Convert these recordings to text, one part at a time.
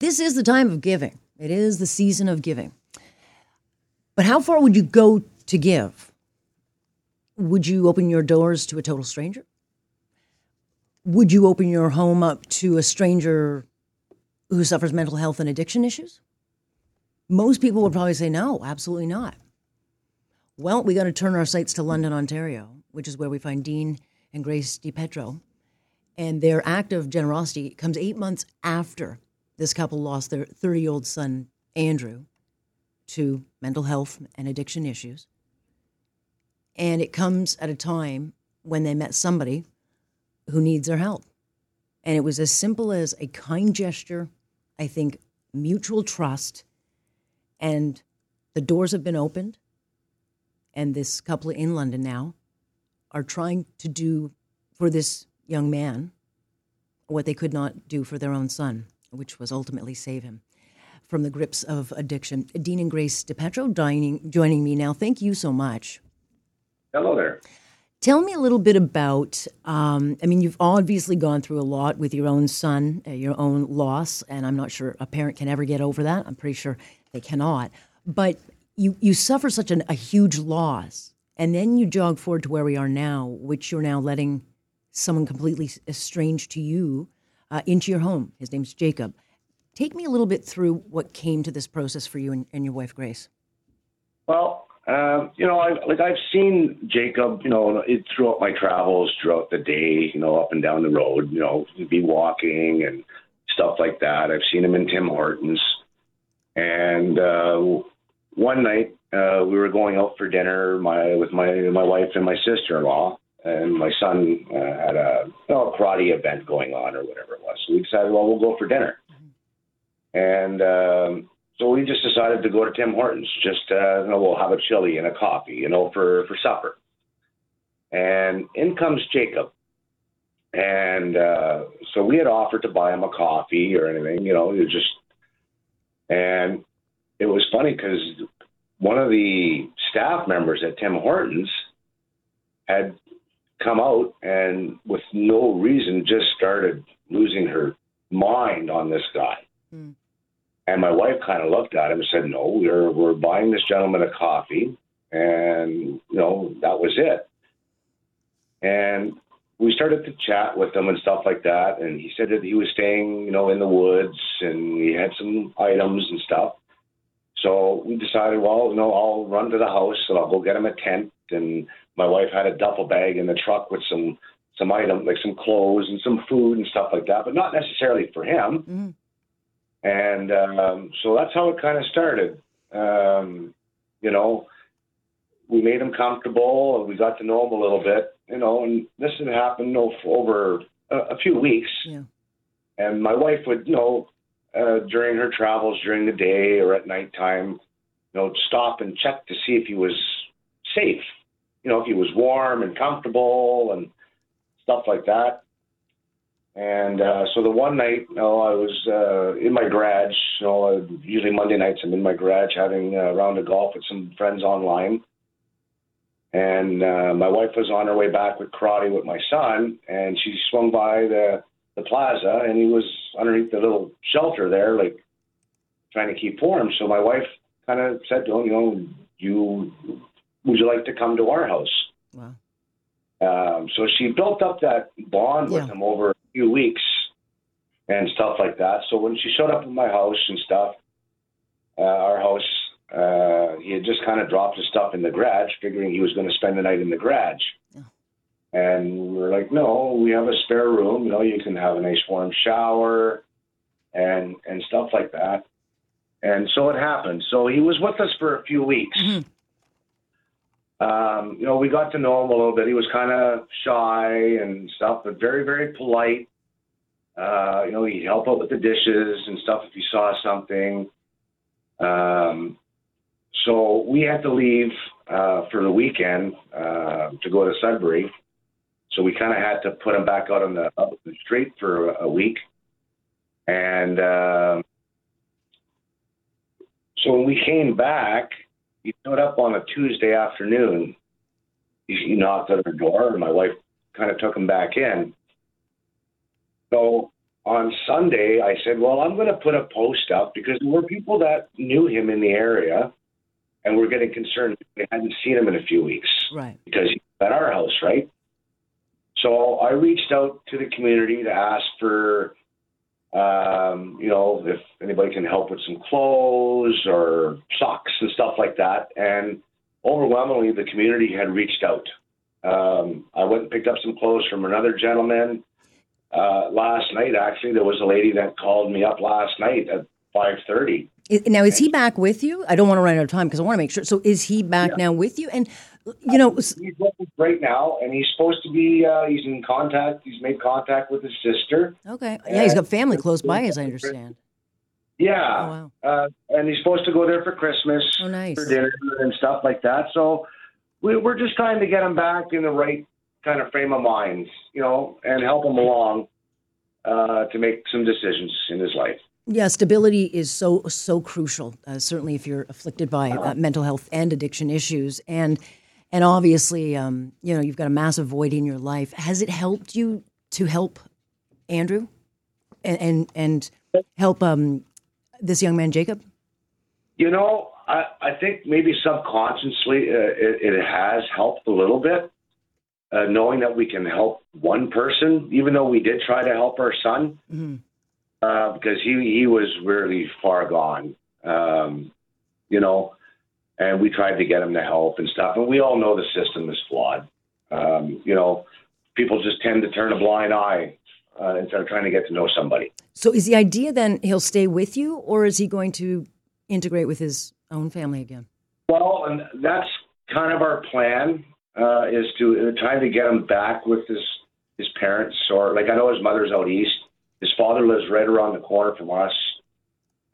This is the time of giving. It is the season of giving. But how far would you go to give? Would you open your doors to a total stranger? Would you open your home up to a stranger who suffers mental health and addiction issues? Most people would probably say no, absolutely not. Well, we got to turn our sights to London, Ontario, which is where we find Dean and Grace DiPietro. And their act of generosity comes eight months after this couple lost their 30 year old son, Andrew, to mental health and addiction issues. And it comes at a time when they met somebody who needs their help. And it was as simple as a kind gesture, I think mutual trust, and the doors have been opened. And this couple in London now are trying to do for this young man what they could not do for their own son which was ultimately save him from the grips of addiction. Dean and Grace DiPietro dining, joining me now. Thank you so much. Hello there. Tell me a little bit about. Um, I mean, you've obviously gone through a lot with your own son, uh, your own loss, and I'm not sure a parent can ever get over that. I'm pretty sure they cannot. But you you suffer such an, a huge loss, and then you jog forward to where we are now, which you're now letting someone completely strange to you uh, into your home. His name's Jacob. Take me a little bit through what came to this process for you and, and your wife, Grace. Well, um, you know, I, like I've seen Jacob, you know, it, throughout my travels, throughout the day, you know, up and down the road, you know, be walking and stuff like that. I've seen him in Tim Hortons, and uh, one night uh, we were going out for dinner, my with my my wife and my sister-in-law, and my son uh, had a, you know, a karate event going on or whatever. So we decided, well, we'll go for dinner. Mm-hmm. And um, so we just decided to go to Tim Hortons. Just uh, you know, we'll have a chili and a coffee, you know, for for supper. And in comes Jacob. And uh, so we had offered to buy him a coffee or anything, you know, it was just, and it was funny because one of the staff members at Tim Hortons had come out and with no reason just started losing her mind on this guy. Mm. And my wife kind of looked at him and said, "No, we're we're buying this gentleman a coffee," and you know that was it. And we started to chat with him and stuff like that. And he said that he was staying, you know, in the woods and he had some items and stuff. So we decided, well, you know, I'll run to the house and I'll go get him a tent and my wife had a duffel bag in the truck with some some items like some clothes and some food and stuff like that, but not necessarily for him. Mm-hmm. And um, so that's how it kind of started. Um, you know, we made him comfortable. We got to know him a little bit. You know, and this had happened over a, a few weeks. Yeah. And my wife would, you know, uh, during her travels during the day or at nighttime, you know, stop and check to see if he was safe you know, he was warm and comfortable and stuff like that. And uh, so the one night, you know, I was uh, in my garage. You know, usually Monday nights I'm in my garage having a round of golf with some friends online. And uh, my wife was on her way back with karate with my son, and she swung by the the plaza, and he was underneath the little shelter there, like trying to keep warm. So my wife kind of said to him, you know, you would you like to come to our house? Wow. Um, so she built up that bond with him over a few weeks and stuff like that. So when she showed up at my house and stuff, uh, our house, uh, he had just kind of dropped his stuff in the garage, figuring he was going to spend the night in the garage. Yeah. And we were like, no, we have a spare room. You know, you can have a nice warm shower and and stuff like that. And so it happened. So he was with us for a few weeks. Mm-hmm um, you know, we got to know him a little bit. He was kind of shy and stuff, but very, very polite. Uh, you know, he'd help out with the dishes and stuff if he saw something. Um, so we had to leave uh, for the weekend uh, to go to Sudbury. So we kind of had to put him back out on the, out the street for a, a week. And uh, so when we came back, he showed up on a Tuesday afternoon. He, knocked at our door, and my wife kind of took him back in. So on Sunday, I said, Well, I'm going to put a post up because there were people that knew him in the area and were getting concerned. They hadn't seen him in a few weeks. Right. Because he's at our house, right? So I reached out to the community to ask for, um, you know, if anybody can help with some clothes or socks and stuff like that. And overwhelmingly, the community had reached out. Um, I went and picked up some clothes from another gentleman uh, last night. Actually, there was a lady that called me up last night at five thirty. Now, is he back with you? I don't want to run out of time because I want to make sure. So, is he back yeah. now with you? And you know, he's right now, and he's supposed to be. Uh, he's in contact. He's made contact with his sister. Okay. Yeah, he's got family close by, as I understand. Yeah. Oh, wow. uh, and he's supposed to go there for Christmas. Oh, nice. For dinner and stuff like that. So we, we're just trying to get him back in the right kind of frame of mind, you know, and help him along uh, to make some decisions in his life. Yeah, stability is so so crucial. Uh, certainly, if you're afflicted by uh, mental health and addiction issues, and and obviously, um, you know, you've got a massive void in your life. Has it helped you to help Andrew, and and, and help um, this young man, Jacob? You know, I, I think maybe subconsciously uh, it, it has helped a little bit uh, knowing that we can help one person, even though we did try to help our son, mm-hmm. Uh, because he he was really far gone, um, you know, and we tried to get him to help and stuff, and we all know the system is flawed. Um, you know, people just tend to turn a blind eye uh, instead of trying to get to know somebody. So, is the idea then he'll stay with you, or is he going to integrate with his own family again? Well, and that's kind of our plan uh, is to uh, try to get him back with his his parents, or like I know his mother's out east. His father lives right around the corner from us,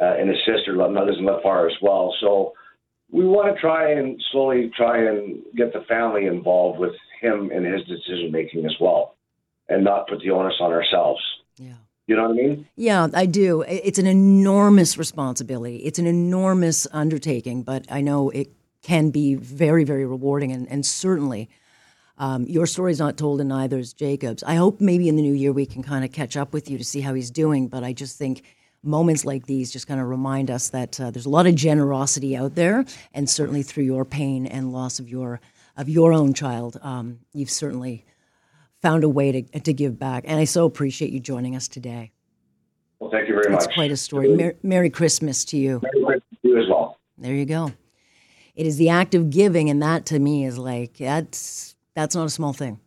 uh, and his sister doesn't live far as well. So we want to try and slowly try and get the family involved with him and his decision making as well, and not put the onus on ourselves. Yeah. You know what I mean? Yeah, I do. It's an enormous responsibility. It's an enormous undertaking, but I know it can be very, very rewarding. And, and certainly, um, your story's not told in is Jacob's. I hope maybe in the new year we can kind of catch up with you to see how he's doing. But I just think moments like these just kind of remind us that uh, there's a lot of generosity out there, and certainly through your pain and loss of your of your own child, um, you've certainly found a way to to give back. And I so appreciate you joining us today. Well, thank you very much. It's quite a story. Mer- Merry Christmas to you. Merry Christmas to you as well. There you go. It is the act of giving, and that to me is like that's that's not a small thing.